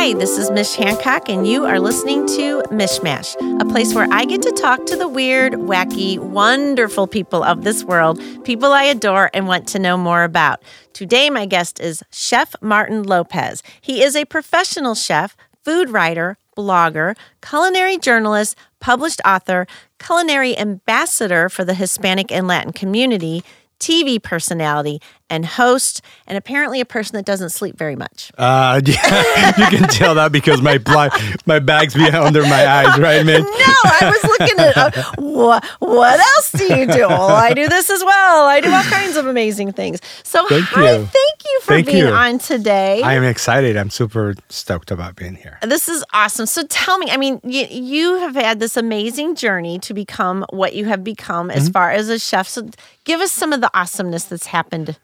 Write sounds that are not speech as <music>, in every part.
Hi, this is Mish Hancock, and you are listening to Mishmash, a place where I get to talk to the weird, wacky, wonderful people of this world, people I adore and want to know more about. Today, my guest is Chef Martin Lopez. He is a professional chef, food writer, blogger, culinary journalist, published author, culinary ambassador for the Hispanic and Latin community, TV personality, and host, and apparently a person that doesn't sleep very much. Uh, yeah, <laughs> you can tell that because my blind, my bag's be under my eyes, right, man? <laughs> No, I was looking at uh, what, what else do you do? Well, I do this as well. I do all kinds of amazing things. So, Thank hi, you. thank you for Thank being you. on today. I am excited. I'm super stoked about being here. This is awesome. So tell me, I mean, you, you have had this amazing journey to become what you have become as Mm-hmm. far as a chef. So give us some of the awesomeness that's happened.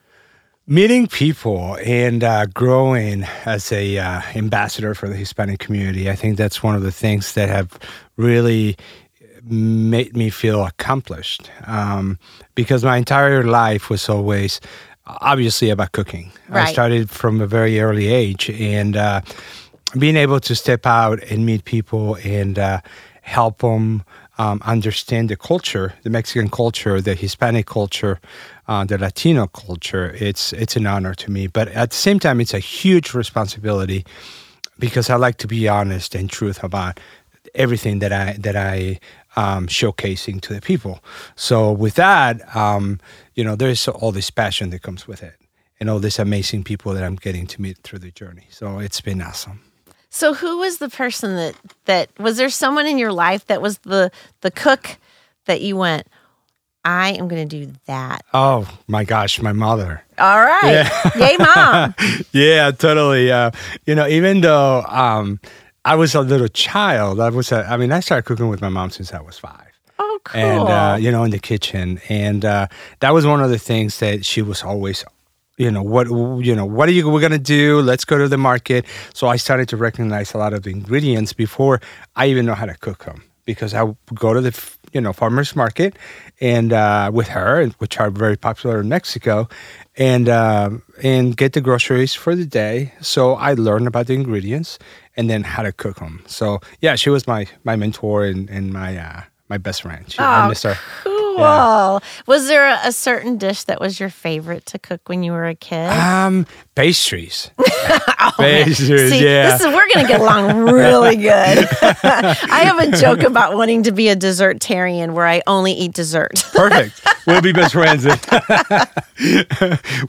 Meeting people and uh, growing as a uh, ambassador for the Hispanic community, I think that's one of the things that have really made me feel accomplished. Um, because my entire life was always obviously about cooking. I started from a very early age, and uh, being able to step out and meet people and uh, help them um, understand the culture, the Mexican culture, the Hispanic culture, uh, the Latino culture. It's it's an honor to me, but at the same time, it's a huge responsibility because I like to be honest and truth about everything that I that I um, showcasing to the people. So with that, um, you know, there's all this passion that comes with it, and all these amazing people that I'm getting to meet through the journey. So it's been awesome. So who was the person that that was there someone in your life that was the the cook that you went, I am going to do that. Oh my gosh, my mother. All right. Yay, mom. <laughs> yeah, totally. Uh, you know, even though um, I was a little child, I was. A, I mean, I started cooking with my mom since I was five. Oh, cool. and uh, you know in the kitchen and uh, that was one of the things that she was always you know what you know what are you we're gonna do? Let's go to the market. So i started to recognize a lot of the ingredients before i even know how to cook them because i would go to the you know farmers market and uh, with her which are very popular in mexico and um, and get the groceries for the day. So i learned about the ingredients and then how to cook them so yeah she was my my mentor and, and my uh, my best friend. She, I Oh, miss her. Cool. Was there a, certain dish that was your favorite to cook when you were a kid? Um, pastries. <laughs> Oh, pastries, See, yeah. this is we're gonna get along really good. <laughs> I have a joke about wanting to be a dessertarian where I only eat dessert. <laughs> Perfect. We'll be best friends.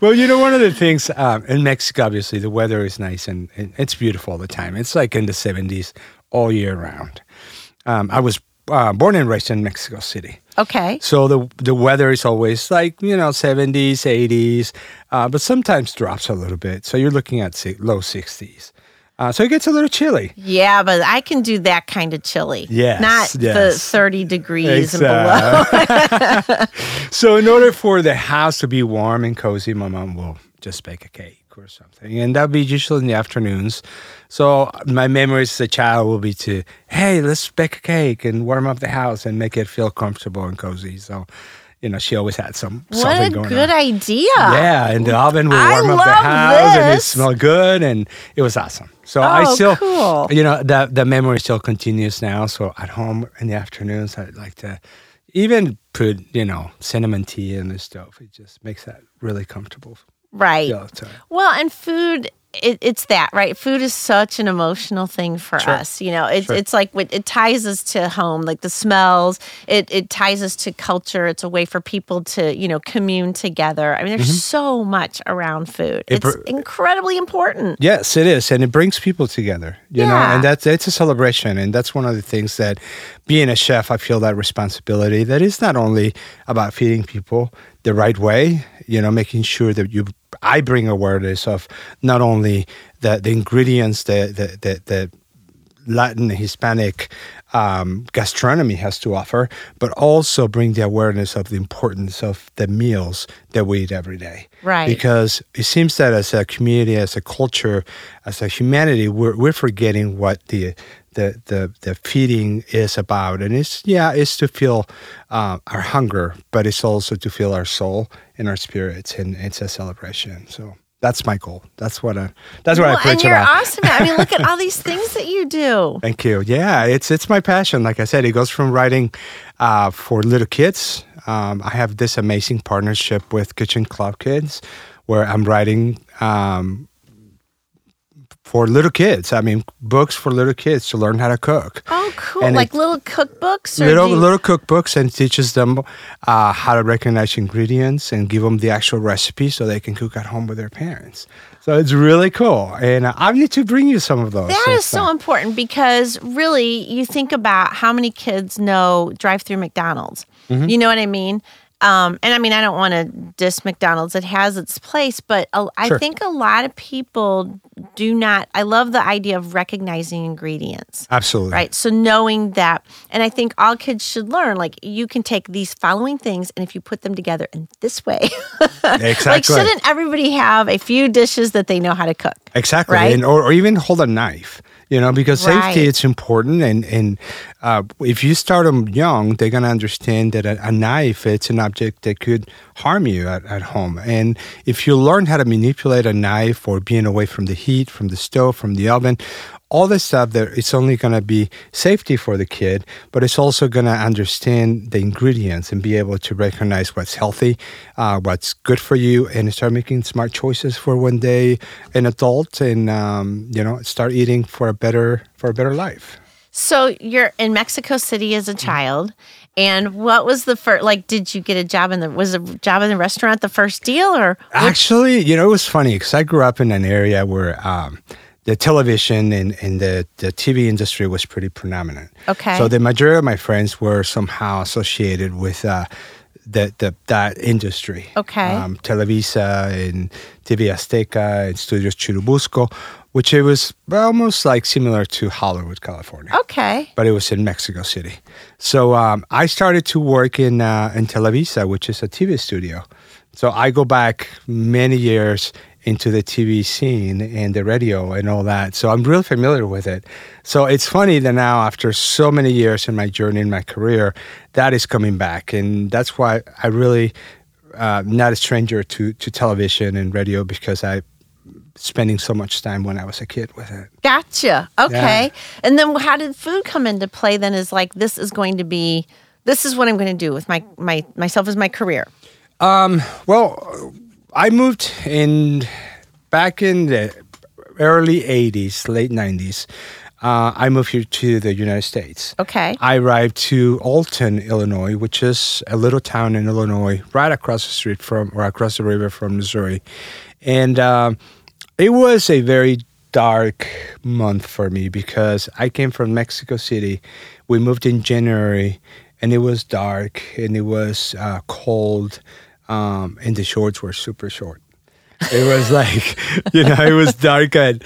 well, you know, one of the things um, in Mexico, obviously, the weather is nice and, and it's beautiful all the time. It's like in the 70s all year round. Um, I was uh, born and raised in Mexico City. Okay. So the the weather is always like you know 70s, 80s, uh, but sometimes drops a little bit. So you're looking at low 60s. Uh, so it gets a little chilly. Yeah, but I can do that kind of chilly. Yes, Not the 30 degrees and below. <laughs> so in order for the house to be warm and cozy, my mom will just bake a cake or something, and that'd be usually in the afternoons. So my memories as a child will be to, hey, let's bake a cake and warm up the house and make it feel comfortable and cozy. So, you know, she always had some What something going on. What a good idea. Yeah, and the oven I warm up the house and it this. smelled good and it was awesome. So I Oh, still, cool. you know, that the memory still continues now. So at home in the afternoons, I'd like to even put, you know, cinnamon tea in the stove. It just makes that really comfortable. Right. Well, and food, it, it's that, right? Food is such an emotional thing for Sure. us. You know, it's Sure. it's like it ties us to home, like the smells. It it ties us to culture. It's a way for people to you know commune together. I mean, there's so much around food. Mm-hmm. It it's br- incredibly important. Yes, it is, and it brings people together. You know, Yeah. and that's it's a celebration, and that's one of the things that, being a chef, I feel that responsibility. That is not only about feeding people the right way. You know, making sure that you, I bring awareness of not only the the ingredients the, that that, that Latin Hispanic um, gastronomy has to offer, but also bring the awareness of the importance of the meals that we eat every day. Right. Because it seems that as a community, as a culture, as a humanity, we're, we're forgetting what the, the the the feeding is about, and it's yeah, it's to feel uh, our hunger, but it's also to feel our soul and our spirits, and it's a celebration. So That's my goal. That's what I. That's what well, I preach and you're about. awesome. I mean, look at all <laughs> these things that you do. Thank you. Yeah, it's it's my passion. Like I said, it goes from writing uh, for little kids. Um, I have this amazing partnership with Kitchen Club Kids, where I'm writing um, for little kids. I mean, books for little kids to learn how to cook. Oh, cool! And like it- little cookbooks, or Little you- little cookbooks and teaches them uh, how to recognize ingredients and give them the actual recipe so they can cook at home with their parents. So it's really cool, and uh, I need to bring you some of those. That is so important because really, you think about how many kids know drive-through McDonald's. Mm-hmm. You know what I mean? Um, and I mean, I don't want to diss McDonald's; it has its place, but a, I Sure. think a lot of people do not. I love the idea of recognizing ingredients. Absolutely. Right. So knowing that, and I think all kids should learn like you can take these following things and if you put them together in this way, <laughs> exactly. like shouldn't everybody have a few dishes that they know how to cook? Exactly, Right? and, or, or even hold a knife. You know, because Right. safety it's important, and and uh, if you start them young, they're gonna understand that a, a knife it's an object that could harm you at, at home. And if you learn how to manipulate a knife or being away from the heat, from the stove, from the oven, all this stuff that it's only gonna be safety for the kid, but it's also gonna understand the ingredients and be able to recognize what's healthy, uh, what's good for you, and start making smart choices for when they an adult and um, you know start eating for a better for a better life. So you're in Mexico City as a child, and what was the first? Like, did you get a job in the? Was a job in the restaurant the first deal, or Actually, you know, it was funny because I grew up in an area where um, the television and, and the, the TV industry was pretty predominant. Okay. So the majority of my friends were somehow associated with uh, the, the that industry. Okay. Um, Televisa and TV Azteca and Studios Churubusco, which it was almost like similar to Hollywood, California okay, but it was in Mexico City. So um, I started to work in uh, in Televisa, which is a TV studio. So I go back many years into the TV scene and the radio and all that. So I'm real familiar with it. So it's funny that now, after so many years in my journey in my career, that is coming back, and that's why I really uh, not a stranger to to television and radio because I spending so much time when I was a kid with it. gotcha. Okay, and then how did food come into play? Then is like this is going to be this is what I'm going to do with my my myself as my career. Um Well, I moved in back in the early 80s, late 90s. Uh, I moved here to the United States. Okay. I arrived to Alton, Illinois, which is a little town in Illinois, right across the street from, or across the river from Missouri. And um, it was a very dark month for me because I came from Mexico City. We moved in January, and it was dark and it was uh, cold, um, and the shorts were super short. It was <laughs> like, you know, it was dark at,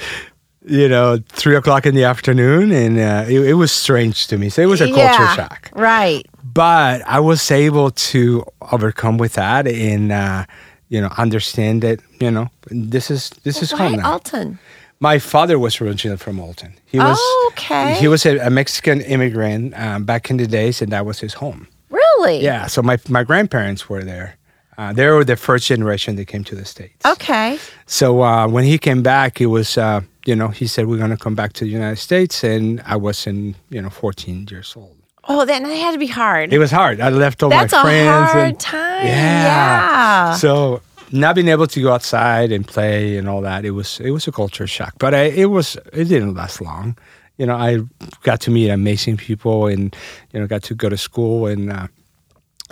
you know, three o'clock in the afternoon, and uh, it, it was strange to me. So it was a culture Yeah, shock. Right. But I was able to overcome with that and, uh, you know, understand that, you know, this is this is Why home now. Alton? My father was originally from Alton. He was Oh, okay. He was a, a Mexican immigrant um, back in the days, and that was his home. Really? Yeah. So my my grandparents were there. Uh, they were the first generation that came to the states. Okay. So uh, when he came back, it was uh, you know he said we're gonna come back to the United States, and I was in you know 14 years old. Oh, that that had to be hard. It was hard. I left all That's my a friends. hard and, time. Yeah. Yeah. So not being able to go outside and play and all that, it was it was a culture shock. But I, it was it didn't last long. You know, I got to meet amazing people and you know got to go to school and. Uh,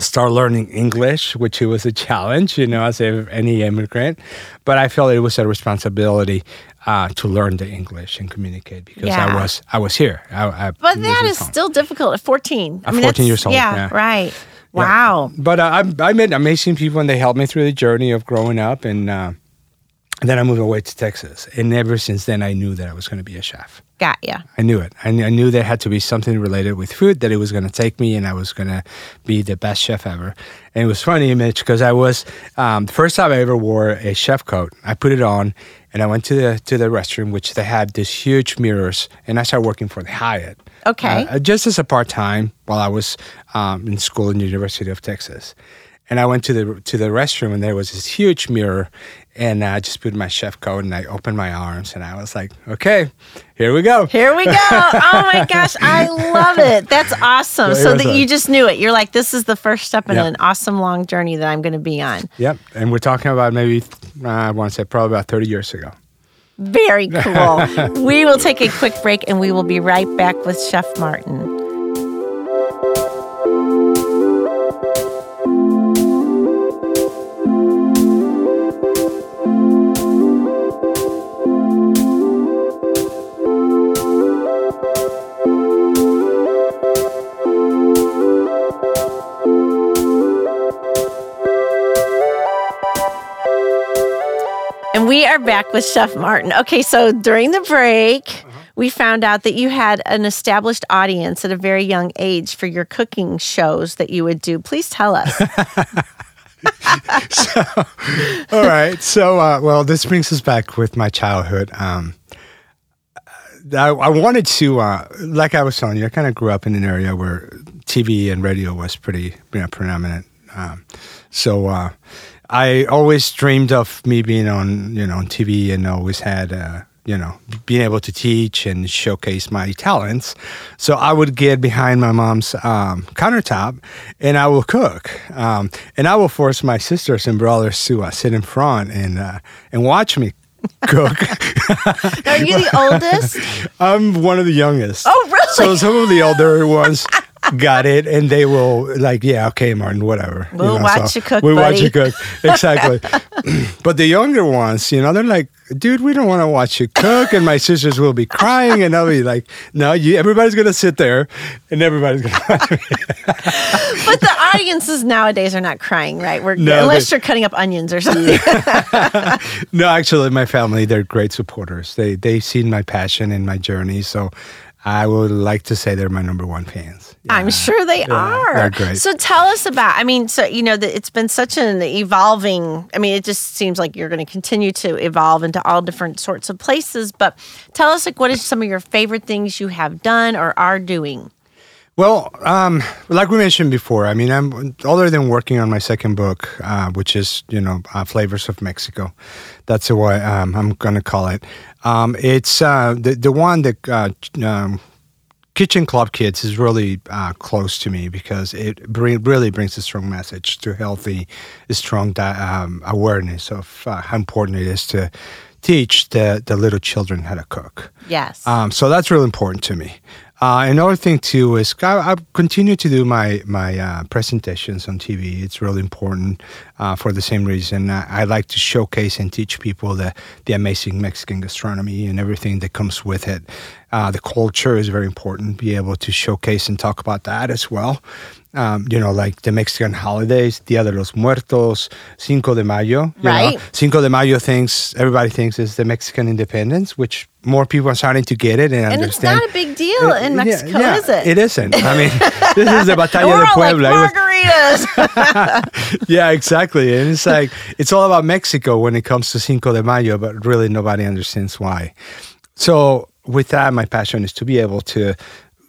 start learning English, which it was a challenge, you know, as any immigrant. But I felt it was a responsibility uh, to learn the English and communicate because Yeah. I was I was here. I, I, But that is home. still difficult at 14. At 14 years old, Yeah, yeah. right. Yeah. Wow. But uh, I, I met amazing people, and they helped me through the journey of growing up. And, uh, and then I moved away to Texas, and ever since then, I knew that I was going to be a chef. Got ya. I knew it. I knew, I knew there had to be something related with food that it was going to take me, and I was going to be the best chef ever. And it was funny, Mitch, because I was um, the first time I ever wore a chef coat. I put it on, and I went to the to the restroom, which they had these huge mirrors, and I started working for the Hyatt. Okay. Uh, just as a part time while I was um, in school in the University of Texas. And I went to the to the restroom and there was this huge mirror, and I just put my chef coat and I opened my arms and I was like, okay, here we go. Here we go. Oh my <laughs> gosh, I love it. That's awesome. So So that a- you just knew it. You're like, this is the first step in Yeah. an awesome long journey that I'm going to be on. Yep. And we're talking about maybe, uh, I want to say probably about 30 years ago. Very cool. <laughs> we will take a quick break and we will be right back with Chef Martin. We are back with Chef Martin. Okay, so during the break, Uh-huh. we found out that you had an established audience at a very young age for your cooking shows that you would do. Please tell us. <laughs> All right. So, uh, well, this brings us back with my childhood. Um, I, I wanted to, uh, like I was telling you, I kind of grew up in an area where TV and radio was pretty you know, predominant. Um, so uh, I always dreamed of me being on, you know, on TV, and always had, uh, you know, being able to teach and showcase my talents. So I would get behind my mom's um, countertop, and I will cook, um, and I will force my sisters and brothers to uh, sit in front and uh, and watch me cook. <laughs> Are you the <laughs> oldest? I'm one of the youngest. Oh, really? So some of the older ones got it, and they will like, yeah, okay, Martin, whatever. We'll watch you cook, We watch you cook, exactly. <clears throat> but the younger ones, you know, they're like, dude, we don't want to watch you cook, and my sisters will be crying, and I'll be like, no, you, everybody's gonna sit there, and everybody's gonna <laughs> watch me. But the audiences nowadays are not crying, right? We're, No, unless they- you're cutting up onions or something. <laughs> no, actually, my family, they're great supporters. They they've seen my passion and my journey, so I would like to say they're my number one fans. I'm sure they are. they're great. So tell us about. I mean, so you know, that it's been such an evolving. I mean, it just seems like you're going to continue to evolve into all different sorts of places. But tell us, like, what is some of your favorite things you have done or are doing? Well, um, like we mentioned before, I mean, I'm other than working on my second book, uh, which is you know uh, Flavors of Mexico. That's what um, I'm gonna call it. Um, it's uh, the the one that uh, um, Kitchen Club Kids is really uh, close to me because it bring, really brings a strong message to healthy, strong di- um, awareness of uh, how important it is to teach the, the little children how to cook. Yes. Um, so that's really important to me. Uh, another thing too is I, I continue to do my my uh, presentations on TV. It's really important uh, for the same reason. I, I like to showcase and teach people the the amazing Mexican gastronomy and everything that comes with it. Uh, the culture is very important. Be able to showcase and talk about that as well. Um, you know, like the Mexican holidays, Dia de los Muertos, Cinco de Mayo. you know. Right. Cinco de Mayo thinks everybody thinks is the Mexican independence, which more people are starting to get it and, and it's not a big deal in Uh, yeah, Mexico, yeah, is it? It isn't. I mean, <laughs> this is the Batalla de all like Puebla. Margaritas. <laughs> yeah, exactly. And it's like it's all about Mexico when it comes to Cinco de Mayo, but really nobody understands why. So with that, my passion is to be able to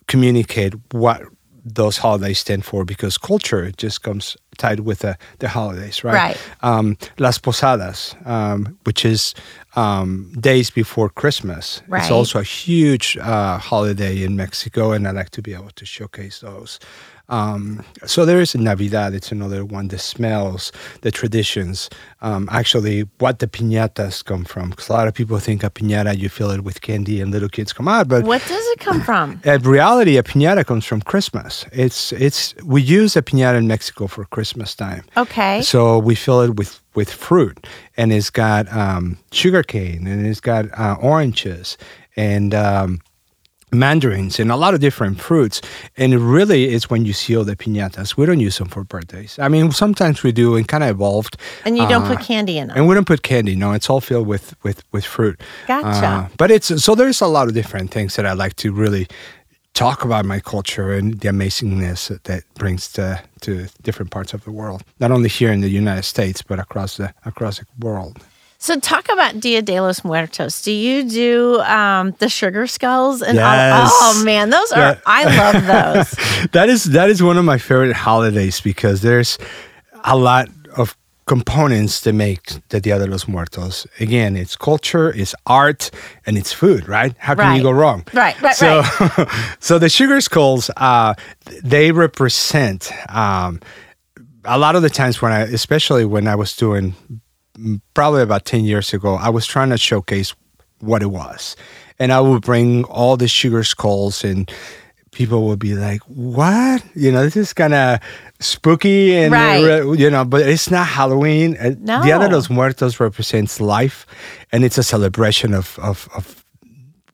communicate what those holidays stand for because culture just comes tied with the, the holidays, right? Right. Um, Las Posadas, um, which is um, days before Christmas. Right. It's also a huge uh, holiday in Mexico, and I like to be able to showcase those. Um, so there is Navidad. It's another one. The smells, the traditions. Um, actually, what the piñatas come from. Because a lot of people think a piñata, you fill it with candy and little kids come out. But what does it come <laughs> from? in reality, a piñata comes from Christmas. It's it's we use a piñata in Mexico for Christmas time. Okay. So we fill it with with fruit, and it's got um, sugar cane, and it's got uh, oranges, and um, mandarins, and a lot of different fruits. And it really is when you seal the piñatas. We don't use them for birthdays. I mean, sometimes we do, and kind of evolved. And you don't Uh, put candy in them. and we don't put candy. No, it's all filled with with with fruit. Uh, Gotcha. but it's so there's a lot of different things that I like to really talk about my culture and the amazingness that that brings to to different parts of the world. Not only here in the United States, but across the across the world. So talk about Dia de los Muertos. Do you do um, the sugar skulls and Yes. all? Oh man, those are. I love <laughs> those. that is that is one of my favorite holidays because there's a lot of components that make the Dia de los Muertos. Again, it's culture, it's art, and it's food, right? How can you go wrong? Right, right, so, right. <laughs> so the sugar skulls, uh, they represent um, a lot of the times when I, especially when I was doing probably about 10 years ago, I was trying to showcase what it was. And I would bring all the sugar skulls and people would be like, what? You know, this is kind of spooky and, uh, Right. you know, but it's not Halloween. Uh, No. Dia de los Muertos represents life and it's a celebration of, of, of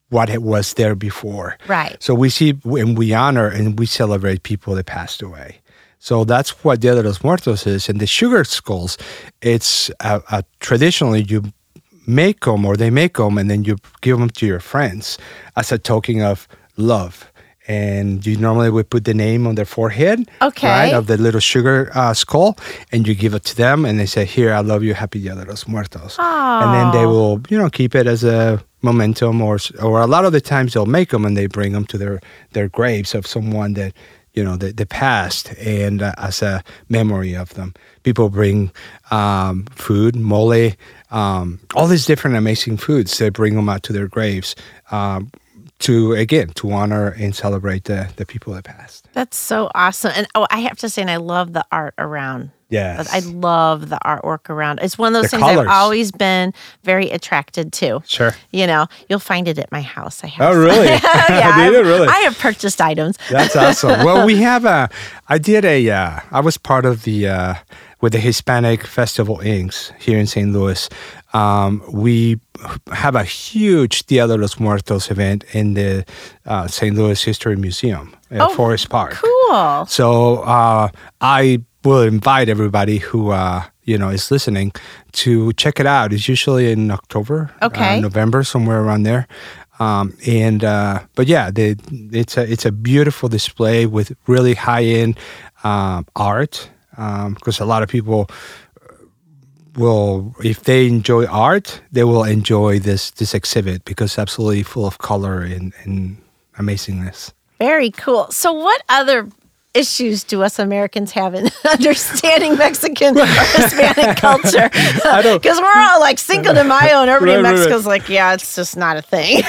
what it was there before. Right. So we see and we honor and we celebrate people that passed away. So that's what Dia de los Muertos is. And the sugar skulls, it's uh, uh, traditionally you make them or they make them and then you give them to your friends as a token of love. And you normally would put the name on their forehead, Okay. right, of the little sugar uh, skull, and you give it to them, and they say, "Here, I love you, Happy Dia de los Muertos," and then they will, you know, keep it as a momentum, or or a lot of the times they'll make them and they bring them to their their graves of someone that you know the, they passed, and uh, as a memory of them. People bring um, food, mole, um, all these different amazing foods. They bring them out to their graves. Um, to again to honor and celebrate the, the people that passed. That's so awesome. And oh, I have to say, and I love the art around. Yes. I love the artwork around. It's one of those The things colors. I've always been very attracted to. Sure. You know, you'll find it at my house. I have. Oh, really? <laughs> <laughs> yeah, you really? I have purchased items. That's awesome. <laughs> well, we have a. I did a. Uh, I was part of the uh, with the Hispanic Festival Inks here in St. Louis. Um, we have a huge Dia de los Muertos event in the uh, St. Louis History Museum at Oh, Forest Park. Cool. So uh, I will invite everybody who uh, you know is listening to check it out. It's usually in October, Okay. uh, November, somewhere around there. Um, and uh, but yeah, the, it's a it's a beautiful display with really high end um, art because a lot of people will if they enjoy art they will enjoy this this exhibit because it's absolutely full of color and, and amazingness Very cool. So, what other issues do us Americans have in <laughs> understanding Mexican or <laughs> Hispanic culture? <laughs> Because we're all like Cinco de Mayo, and everybody in Right, right, right. Mexico's like, yeah, it's just not a thing.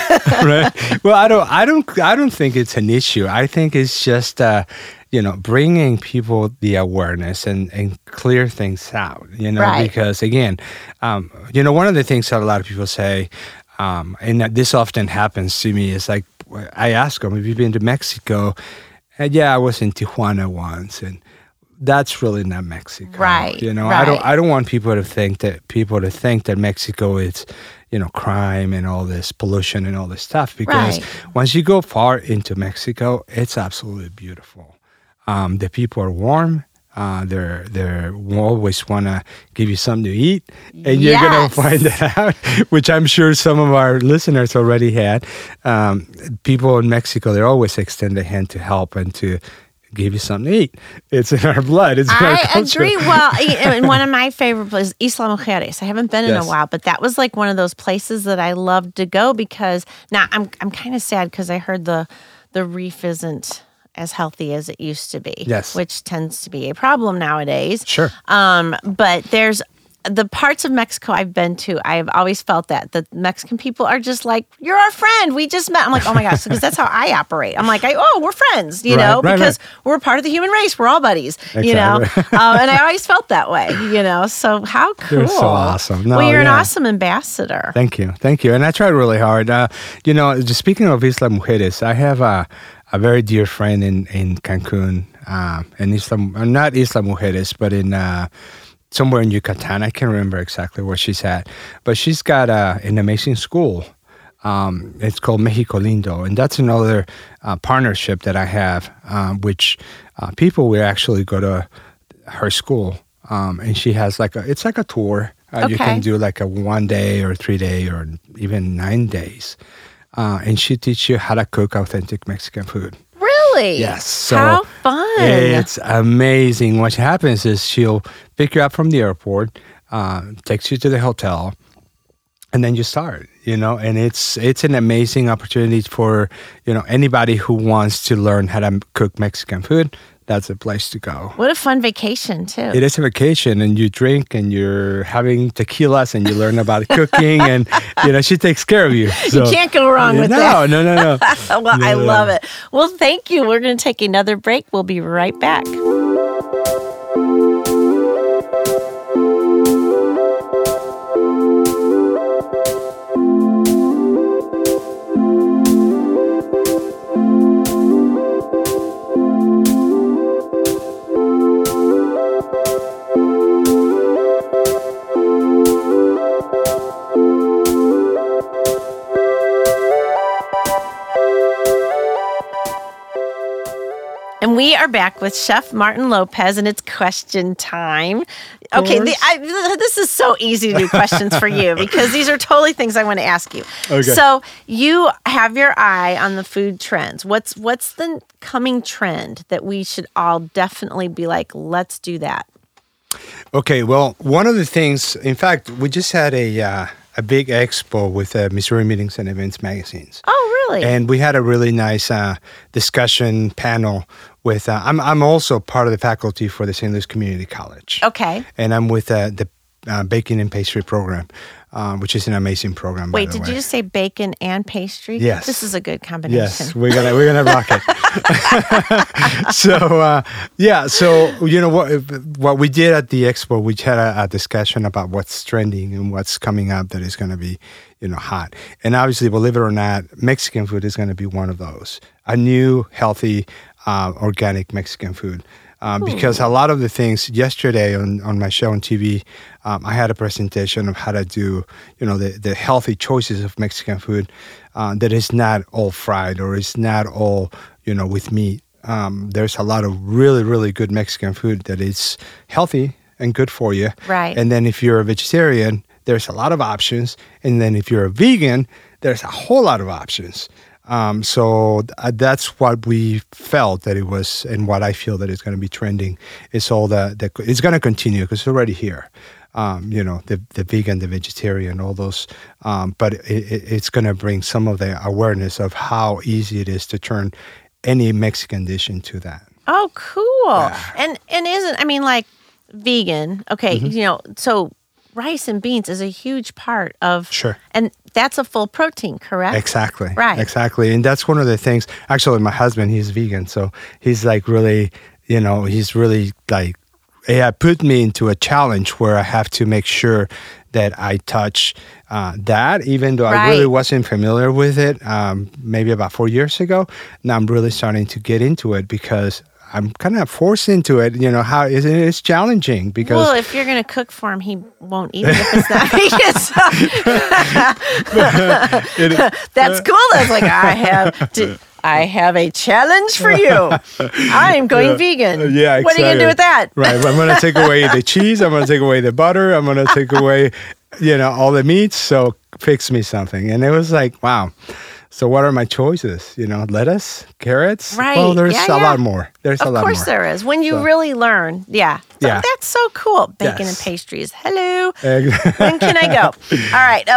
right well i don't i don't i don't think it's an issue i think it's just uh you know bringing people the awareness and and clear things out you know Right. because again um you know one of the things that a lot of people say um and that this often happens to me is like i ask them have you been to mexico and yeah i was in tijuana once and that's really not Mexico, Right, You know, I don't. I don't want people to think that people to think that Mexico is, you know, crime and all this pollution and all this stuff. Because Right. once you go far into Mexico, it's absolutely beautiful. Um, the people are warm. Uh, they're they're always want to give you something to eat, and you're gonna find that <laughs> out, which I'm sure some of our listeners already had. Um, people in Mexico, they always extend a hand to help and to give you something to eat. It's in our blood. It's in our I culture. agree. Well, <laughs> and one of my favorite places, Isla Mujeres. I haven't been in Yes. a while, but that was like one of those places that I loved to go because now I'm I'm kind of sad because I heard the the reef isn't as healthy as it used to be. Yes. which tends to be a problem nowadays. Sure. Um, but there's the parts of Mexico I've been to, I've always felt that the Mexican people are just like, "You're our friend. We just met." I'm like, "Oh my gosh," because that's how I operate. I'm like, I, "Oh, we're friends," you Right, know, right, because right. we're part of the human race. We're all buddies, you know. Um, and I always felt that way, you know. So how cool! <laughs> You're so awesome. No, well, you're yeah. an awesome ambassador. Thank you, thank you. And I tried really hard. Uh, you know, just speaking of Isla Mujeres, I have a, a very dear friend in in Cancun, uh, in Isla, uh, not Isla Mujeres, but in uh, somewhere in Yucatan. I can't remember exactly where she's at, but she's got uh, an amazing school. Um, it's called Mexico Lindo, and that's another uh, partnership that I have, um, which uh, people will actually go to her school, um, and she has like a it's like a tour. Uh, You can do like a one day or three day or even nine days, uh, and she teach you how to cook authentic Mexican food. Really? Yes. So how fun! It's amazing. What happens is she'll pick you up from the airport, uh, takes you to the hotel, and then you start. You know, and it's it's an amazing opportunity for you know anybody who wants to learn how to cook Mexican food. That's a place to go. What a fun vacation too. It is a vacation, and you drink, and you're having tequilas, and you learn about <laughs> cooking, and you know she takes care of you. So, you can't go wrong with no, that. No, no, no, <laughs> well, no. I love it. Well, thank you. We're going to take another break. We'll be right back. We are back with Chef Martin Lopez, and it's question time. Okay, the, I, this is so easy to do questions for you <laughs> because these are totally things I want to ask you. Okay. So you have your eye on the food trends. What's what's the coming trend that we should all definitely be like, let's do that? Okay, well, one of the things, in fact, we just had a uh, a big expo with uh, Missouri Meetings and Events magazines. Oh, really? And we had a really nice uh, discussion panel with. Uh, I'm I'm also part of the faculty for the St. Louis Community College. okay. And I'm with uh, the uh, baking and pastry program, um, which is an amazing program. by Wait, did way. you just say bacon and pastry? Yes. This is a good combination. Yes, we're gonna we're gonna rock it. <laughs> so uh, yeah, so you know what what we did at the expo, we had a, a discussion about what's trending and what's coming up that is going to be you know hot. And obviously, believe it or not, Mexican food is going to be one of those. A new, healthy, uh, organic Mexican food. Um, because a lot of the things yesterday on, on my show on TV, um, I had a presentation of how to do, you know, the, the healthy choices of Mexican food uh, that is not all fried or it's not all, you know, with meat. Um, there's a lot of really, really good Mexican food that is healthy and good for you. Right. And then if you're a vegetarian, there's a lot of options. And then if you're a vegan, there's a whole lot of options. Um, so th- that's what we felt that it was, and what I feel that it's going to be trending It's all that, the it's going to continue because it's already here. Um, you know, the the vegan, the vegetarian, all those. Um, but it, it, it's going to bring some of the awareness of how easy it is to turn any Mexican dish into that. Oh, cool. And and isn't I mean like vegan? Okay, Mm-hmm. you know, so rice and beans is a huge part of Sure. and that's a full protein, correct? Exactly. Right. Exactly. And that's one of the things. Actually, my husband, he's vegan, so he's like really, you know, he's really like, yeah, put me into a challenge where I have to make sure that I touch uh, that, even though I really wasn't familiar with it. Um, maybe about four years ago, now I'm really starting to get into it because. I'm kind of forced into it, you know. How is it? It's challenging because well, if you're gonna cook for him, he won't eat it if it's not vegan. So <laughs> <laughs> that's cool. That's like I have to, <laughs> I have a challenge for you. I am going vegan. Yeah, What are you gonna do with that? Right. I'm going to take away the cheese. I'm going to take away the butter. I'm going to take away, you know, all the meats. So fix me something. And it was like, wow. So what are my choices? You know, lettuce, carrots. Right. Well, there's Yeah, a yeah. lot more. There's a lot more. Of course there is. When you So- really learn, yeah. So Yeah. That's so cool. Bacon and pastries. Hello. Ex- <laughs> when can I go? <laughs> All right.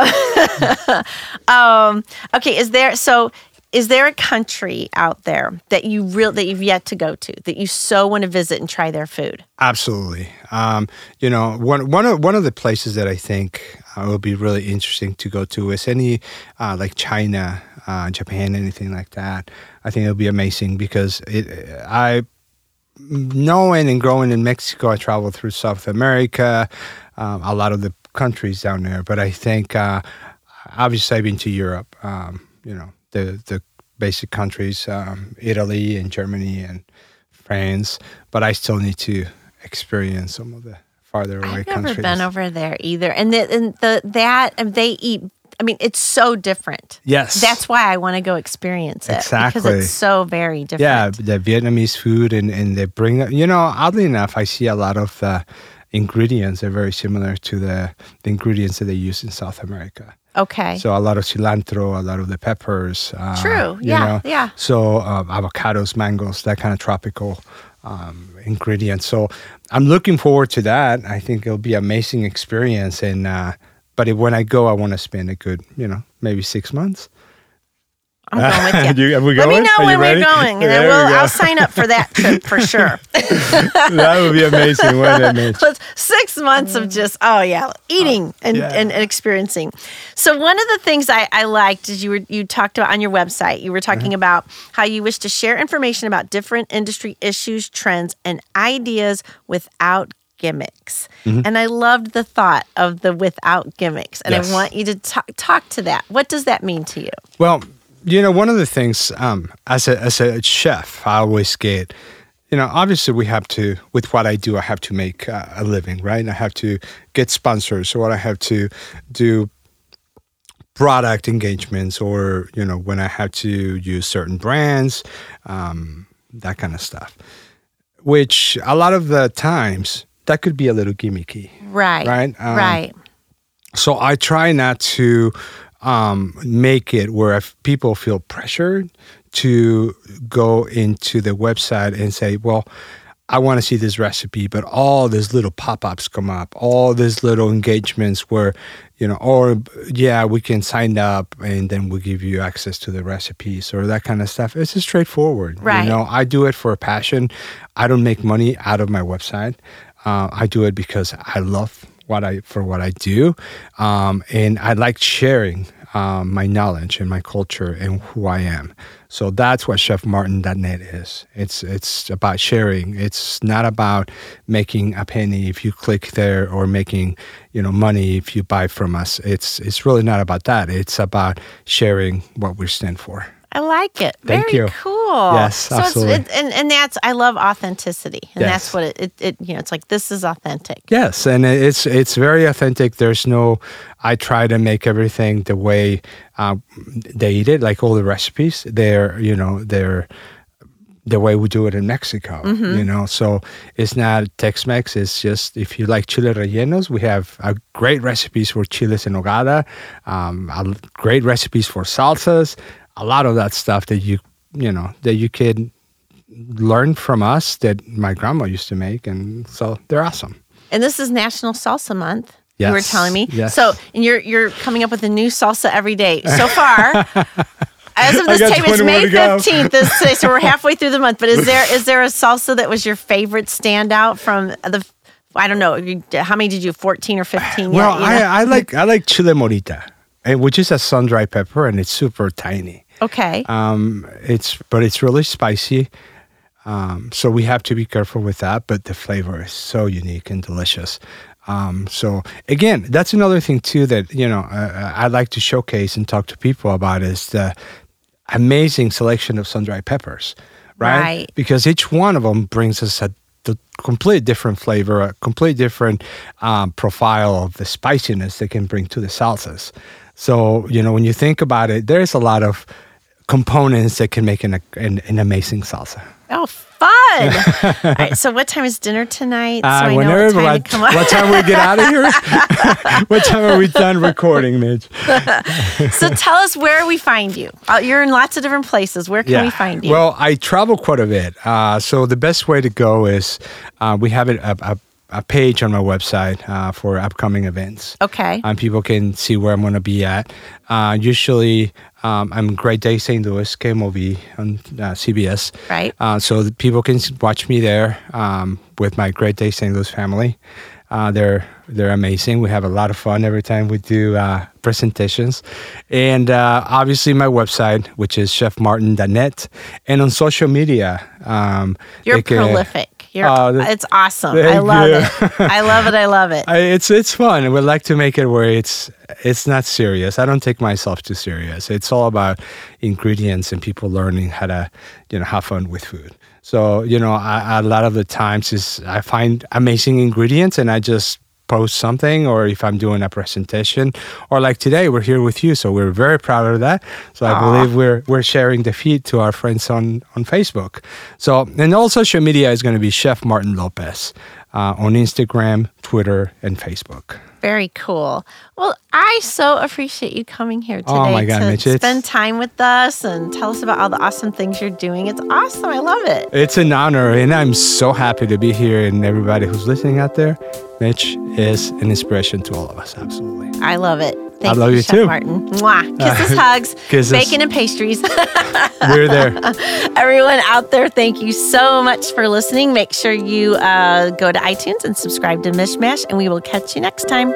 <laughs> um, okay. Is there so? Is there a country out there that you real that you've yet to go to that you so want to visit and try their food? Absolutely. Um, you know, one one of one of the places that I think uh, will be really interesting to go to is any uh, like China, uh, Japan, anything like that. I think it'll be amazing because it. I knowing and growing in Mexico, I traveled through South America, um, a lot of the countries down there. But I think uh, obviously I've been to Europe. Um, you know, the the basic countries, um, Italy and Germany and France. But I still need to experience some of the farther away I've never countries. been over there either, and the, and the that and they eat. I mean, it's so different. Yes. That's why I want to go experience it Exactly, because it's so very different. Yeah, the Vietnamese food, and, and they bring, you know, oddly enough, I see a lot of the ingredients are very similar to the, the ingredients that they use in South America. Okay. So a lot of cilantro, a lot of the peppers. Uh, True. you Yeah, know. yeah. So um, avocados, mangoes, that kind of tropical um, ingredients. So I'm looking forward to that. I think it'll be an amazing experience. And uh, but when I go, I want to spend a good, you know, maybe six months. I'm going with <laughs> you. You- we Let me know Are when we're going, and <laughs> then we we'll, go. I'll sign up for that trip for <laughs> sure. that would be amazing, wouldn't it, Mitch? But six months of just oh yeah, eating and, yeah. and, and experiencing. So one of the things I, I liked is you were you talked about on your website. You were talking Mm-hmm. about how you wish to share information about different industry issues, trends, and ideas without gimmicks. Mm-hmm. And I loved the thought of the without gimmicks. And Yes. I want you to talk talk to that. What does that mean to you? Well, you know, one of the things um, as a as a chef, I always get, you know, obviously we have to with what I do, I have to make uh, a living, right? I have to get sponsors, or I have to do product engagements, or you know, when I have to use certain brands, um, that kind of stuff. Which a lot of the times that could be a little gimmicky. Right. Right, um, right. So I try not to um, make it where if people feel pressured to go into the website and say, well, I want to see this recipe, but all these little pop-ups come up, all these little engagements where, you know, or yeah, we can sign up and then we'll give you access to the recipes or that kind of stuff. It's just straightforward. Right. You know, I do it for a passion. I don't make money out of my website. Uh, I do it because I love what I for what I do, um, and I like sharing um, my knowledge and my culture and who I am. So that's what ChefMartin.net is. It's it's about sharing. It's not about making a penny if you click there or making you know money if you buy from us. It's it's really not about that. It's about sharing what we stand for. I like it. Thank Very you. cool. Yes, so absolutely. It's, it, and and that's I love authenticity, and that's what it, it it you know it's like this is authentic. Yes, and it's it's very authentic. There's no, I try to make everything the way uh, they eat it, like all the recipes. They're you know they're the way we do it in Mexico. You know, so it's not Tex-Mex. It's just if you like chile rellenos, we have uh, great recipes for chiles en nogada, um, uh, great recipes for salsas. A lot of that stuff that you you know that you could learn from us that my grandma used to make, and so they're awesome. And this is National Salsa Month. You were telling me. yes. So and you're you're coming up with a new salsa every day. So far. <laughs> As of this tape, it's May fifteenth. This today, so we're halfway through the month. But is there is there a salsa that was your favorite standout from the? I don't know. you- How many did you? Fourteen or fifteen? Well, yet, you know? I, I like I like chile morita, and which is a sun dried pepper, and it's super tiny. Okay. Um, it's but it's really spicy. Um, so we have to be careful with that. But the flavor is so unique and delicious. Um, so again, that's another thing too that you know uh, I like to showcase and talk to people about is the amazing selection of sun dried peppers, right? Right. Because each one of them brings us a the complete different flavor, a complete different um, profile of the spiciness they can bring to the salsas. So you know when you think about it, there's a lot of components that can make an, an, an amazing salsa. Oh, fun! <laughs> All right. So, what time is dinner tonight? So Uh, I know whenever, what time what, to come up. what time we get out of here? <laughs> <laughs> what time are we done recording, Mitch? so, tell us where we find you. Uh, you're in lots of different places. Where can we find you? Well, I travel quite a bit. Uh, so the best way to go is uh, we have it, a, a, a page on my website uh, for upcoming events. okay. Um, people can see where I'm going to be at. Uh, usually, um, I'm Great Day St. Louis, KMOV on uh, CBS. Right. Uh, so people can watch me there um, with my Great Day St. Louis family. Uh, they're they're amazing. We have a lot of fun every time we do uh, presentations, and uh, obviously my website, which is chefmartin.net, and on social media. Um, You're they can- prolific. You're, uh, that- it's awesome. I love you. it. I love it. I love it. <laughs> I, it's it's fun. We like to make it where it's it's not serious. I don't take myself too serious. It's all about ingredients and people learning how to you know have fun with food. So you know, I, a lot of the times is I find amazing ingredients and I just post something or if I'm doing a presentation or like today we're here with you so we're very proud of that so I believe we're we're sharing the feed to our friends on on Facebook so and all social media is going to be Chef Martin Lopez uh, on Instagram Twitter and Facebook Very cool. Well, I so appreciate you coming here today Oh my God, to Mitch, spend time with us and tell us about all the awesome things you're doing. It's awesome. I love it. It's an honor, and I'm so happy to be here. And everybody who's listening out there, Mitch is an inspiration to all of us. Absolutely. I love it. Thank I love you, Chef too. Martin. Mwah. <laughs> Kisses, hugs, <laughs> Kisses. bacon and pastries. <laughs> We're there. Everyone out there, thank you so much for listening. Make sure you uh, go to iTunes and subscribe to Mishmash, and we will catch you next time.